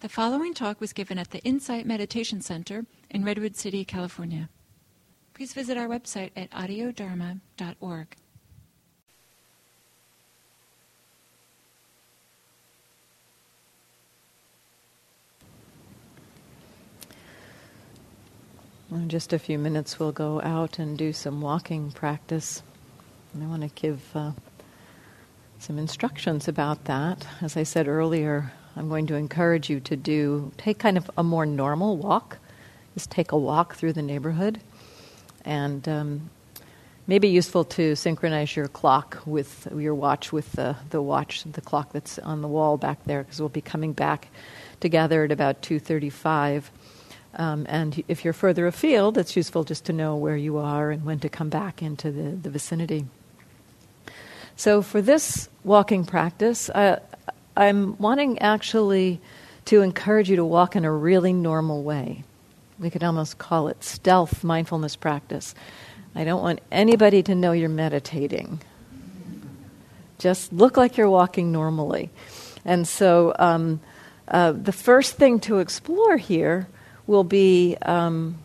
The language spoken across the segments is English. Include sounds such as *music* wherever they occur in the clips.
The following talk was given at the Insight Meditation Center in Redwood City, California. Please visit our website at audiodharma.org. In just a few minutes, we'll go out and do some walking practice. And I want to give uh, some instructions about that. As I said earlier, I'm going to encourage you to do take kind of a more normal walk. Just take a walk through the neighborhood, and um, maybe useful to synchronize your clock with your watch with the the watch the clock that's on the wall back there because we'll be coming back together at about two thirty five. Um, and if you're further afield, it's useful just to know where you are and when to come back into the, the vicinity. So, for this walking practice, uh, I'm wanting actually to encourage you to walk in a really normal way. We could almost call it stealth mindfulness practice. I don't want anybody to know you're meditating. Just look like you're walking normally. And so, um, uh, the first thing to explore here will be um,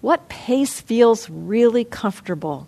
what pace feels really comfortable.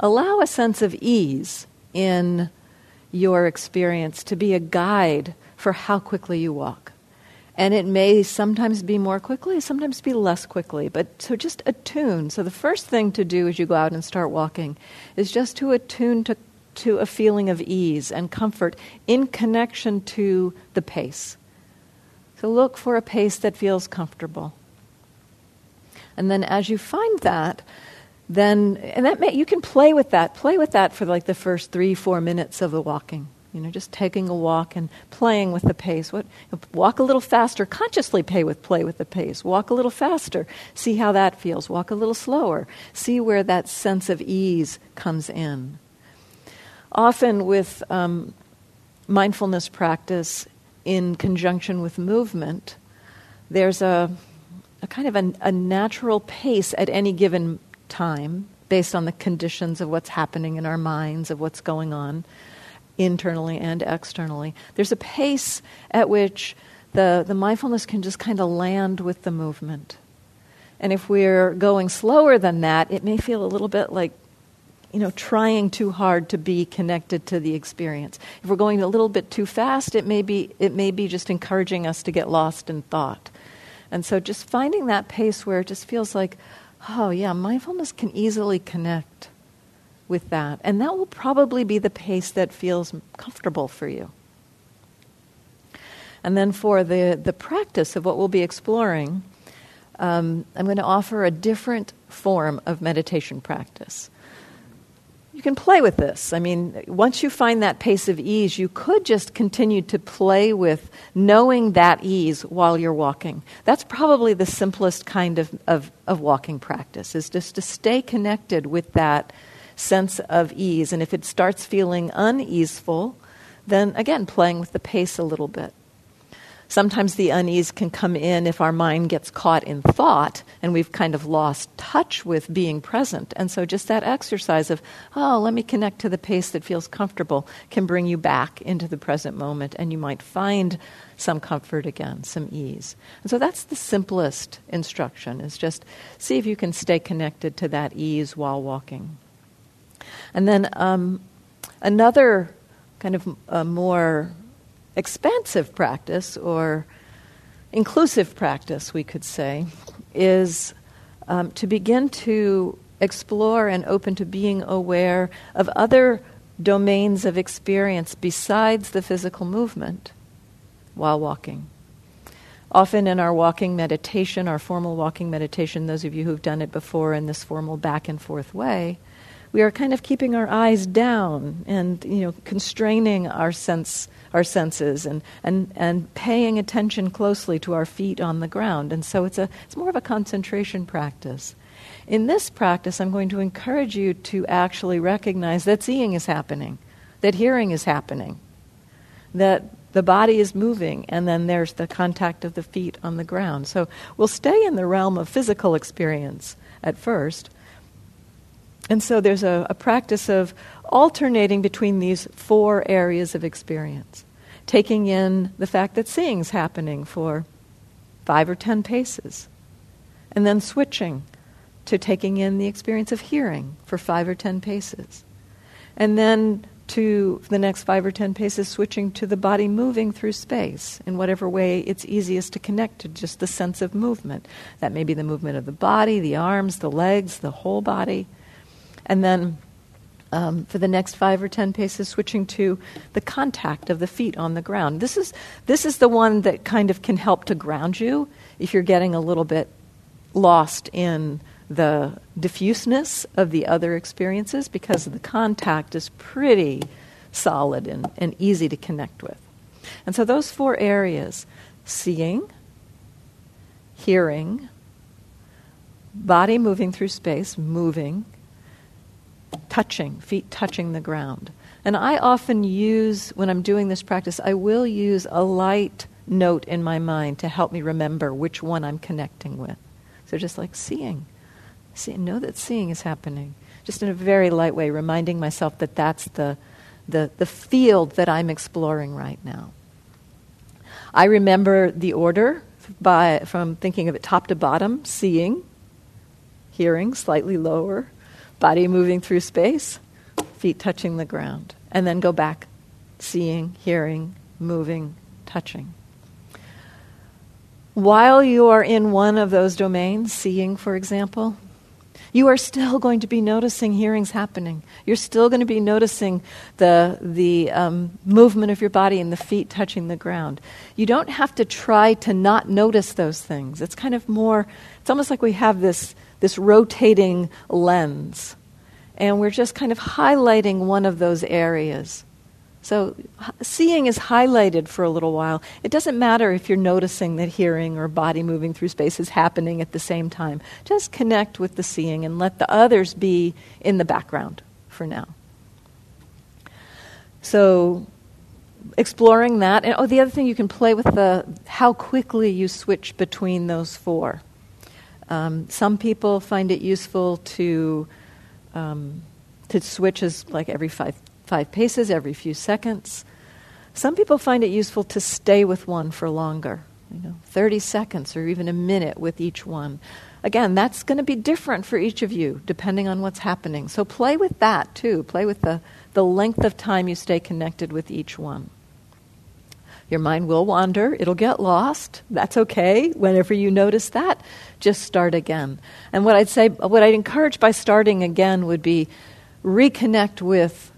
Allow a sense of ease in your experience to be a guide for how quickly you walk. And it may sometimes be more quickly, sometimes be less quickly. But so just attune. So the first thing to do as you go out and start walking is just to attune to, to a feeling of ease and comfort in connection to the pace. So look for a pace that feels comfortable. And then as you find that, then and that may, you can play with that play with that for like the first three four minutes of the walking. You know just taking a walk and playing with the pace. What walk a little faster consciously play with play with the pace. Walk a little faster see how that feels. Walk a little slower see where that sense of ease comes in. Often with um, mindfulness practice in conjunction with movement there's a, a kind of a, a natural pace at any given time based on the conditions of what's happening in our minds, of what's going on internally and externally. There's a pace at which the, the mindfulness can just kind of land with the movement. And if we're going slower than that, it may feel a little bit like, you know, trying too hard to be connected to the experience. If we're going a little bit too fast, it may be, it may be just encouraging us to get lost in thought. And so just finding that pace where it just feels like, Oh, yeah, mindfulness can easily connect with that. And that will probably be the pace that feels comfortable for you. And then for the, the practice of what we'll be exploring, um, I'm going to offer a different form of meditation practice you can play with this. I mean, once you find that pace of ease, you could just continue to play with knowing that ease while you're walking. That's probably the simplest kind of, of, of walking practice, is just to stay connected with that sense of ease. And if it starts feeling uneaseful, then again, playing with the pace a little bit. Sometimes the unease can come in if our mind gets caught in thought and we've kind of lost touch with being present. And so, just that exercise of, oh, let me connect to the pace that feels comfortable, can bring you back into the present moment, and you might find some comfort again, some ease. And so, that's the simplest instruction is just see if you can stay connected to that ease while walking. And then, um, another kind of a more expansive practice, or inclusive practice, we could say, is um, to begin to explore and open to being aware of other domains of experience besides the physical movement while walking. Often in our walking meditation, our formal walking meditation, those of you who've done it before in this formal back and forth way, we are kind of keeping our eyes down and you know constraining our sense our senses and, and, and paying attention closely to our feet on the ground. And so it's, a, it's more of a concentration practice. In this practice, I'm going to encourage you to actually recognize that seeing is happening, that hearing is happening, that the body is moving, and then there's the contact of the feet on the ground. So we'll stay in the realm of physical experience at first. And so there's a, a practice of alternating between these four areas of experience taking in the fact that seeing's happening for five or ten paces, and then switching to taking in the experience of hearing for five or ten paces, and then to the next five or ten paces, switching to the body moving through space in whatever way it's easiest to connect to just the sense of movement. That may be the movement of the body, the arms, the legs, the whole body. And then um, for the next five or ten paces, switching to the contact of the feet on the ground. This is, this is the one that kind of can help to ground you if you're getting a little bit lost in the diffuseness of the other experiences because the contact is pretty solid and, and easy to connect with. And so, those four areas seeing, hearing, body moving through space, moving, touching, feet touching the ground. And I often use, when I'm doing this practice, I will use a light note in my mind to help me remember which one I'm connecting with. So just like seeing. See, know that seeing is happening. Just in a very light way, reminding myself that that's the, the, the field that I'm exploring right now. I remember the order by, from thinking of it top to bottom seeing, hearing slightly lower, body moving through space, feet touching the ground, and then go back, seeing, hearing, moving, touching. While you are in one of those domains, seeing, for example, you are still *laughs* going to be noticing hearings happening. You're still going to be noticing the, the um, movement of your body and the feet touching the ground. You don't have to try to not notice those things. It's kind of more, it's almost like we have this this rotating lens. And we're just kind of highlighting one of those areas. So, seeing is highlighted for a little while. It doesn't matter if you're noticing that hearing or body moving through space is happening at the same time. Just connect with the seeing and let the others be in the background for now. So, exploring that. And oh, the other thing you can play with the how quickly you switch between those four. Um, some people find it useful to um, to switch as like every five five paces, every few seconds. Some people find it useful to stay with one for longer, you know, 30 seconds or even a minute with each one. Again, that's going to be different for each of you depending on what's happening. So play with that too. Play with the, the length of time you stay connected with each one. Your mind will wander, it'll get lost. That's okay. Whenever you notice that, just start again. And what I'd say, what I'd encourage by starting again would be reconnect with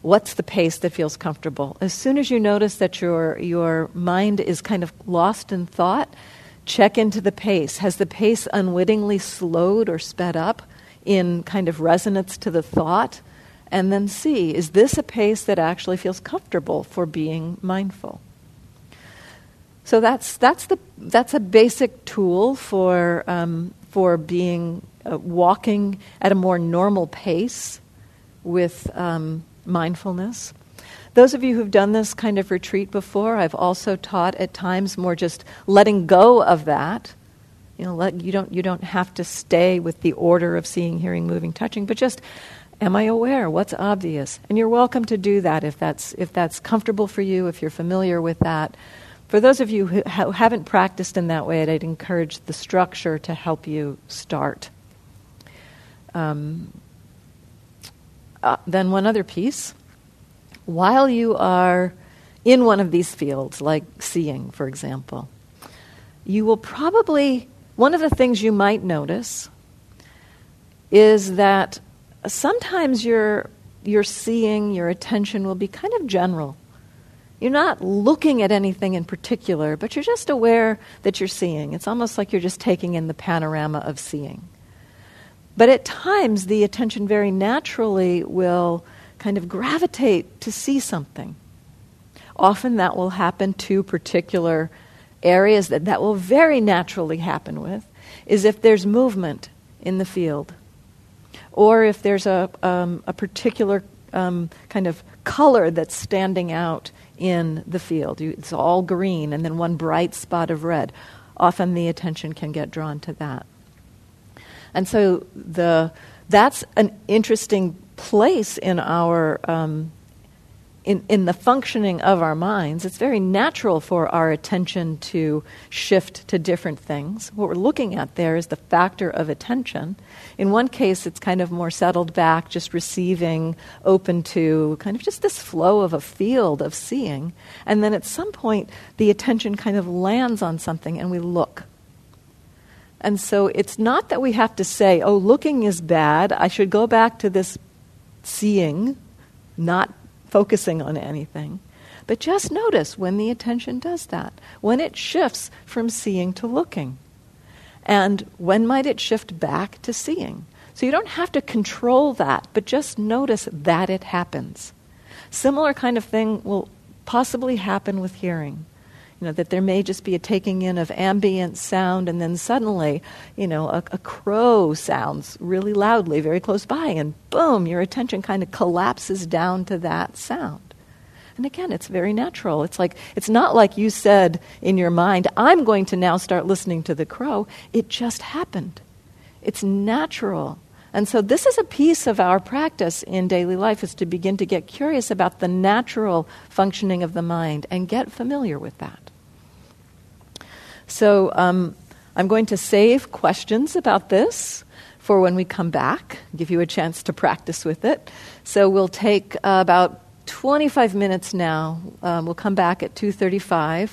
what's the pace that feels comfortable. As soon as you notice that your, your mind is kind of lost in thought, check into the pace. Has the pace unwittingly slowed or sped up in kind of resonance to the thought? And then see, is this a pace that actually feels comfortable for being mindful? So that's that's the that's a basic tool for um, for being uh, walking at a more normal pace with um, mindfulness. Those of you who've done this kind of retreat before, I've also taught at times more just letting go of that. You know, let, you don't you don't have to stay with the order of seeing, hearing, moving, touching, but just am I aware? What's obvious? And you're welcome to do that if that's if that's comfortable for you, if you're familiar with that. For those of you who ha- haven't practiced in that way, I'd encourage the structure to help you start. Um, uh, then, one other piece. While you are in one of these fields, like seeing, for example, you will probably, one of the things you might notice is that sometimes your, your seeing, your attention will be kind of general. You're not looking at anything in particular, but you're just aware that you're seeing. It's almost like you're just taking in the panorama of seeing. But at times, the attention very naturally will kind of gravitate to see something. Often that will happen to particular areas that that will very naturally happen with, is if there's movement in the field, or if there's a, um, a particular um, kind of color that's standing out in the field. It's all green and then one bright spot of red. Often the attention can get drawn to that. And so the, that's an interesting place in our, um, in, in the functioning of our minds, it's very natural for our attention to shift to different things. What we're looking at there is the factor of attention. In one case, it's kind of more settled back, just receiving, open to kind of just this flow of a field of seeing. And then at some point, the attention kind of lands on something and we look. And so it's not that we have to say, oh, looking is bad, I should go back to this seeing, not focusing on anything. But just notice when the attention does that, when it shifts from seeing to looking. And when might it shift back to seeing? So you don't have to control that, but just notice that it happens. Similar kind of thing will possibly happen with hearing. You know, that there may just be a taking in of ambient sound, and then suddenly, you know, a, a crow sounds really loudly very close by, and boom, your attention kind of collapses down to that sound. And again, it's very natural. It's like it's not like you said in your mind, I'm going to now start listening to the crow. It just happened. It's natural. And so this is a piece of our practice in daily life is to begin to get curious about the natural functioning of the mind and get familiar with that. So um, I'm going to save questions about this for when we come back, give you a chance to practice with it. So we'll take uh, about 25 minutes now. Um, we'll come back at 2:35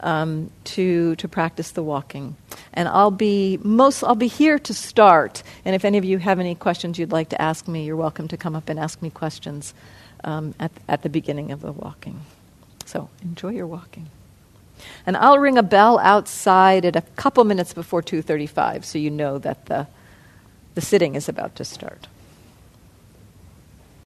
um, to to practice the walking, and I'll be most I'll be here to start. And if any of you have any questions you'd like to ask me, you're welcome to come up and ask me questions um, at at the beginning of the walking. So enjoy your walking. And I'll ring a bell outside at a couple minutes before 2:35 so you know that the the sitting is about to start.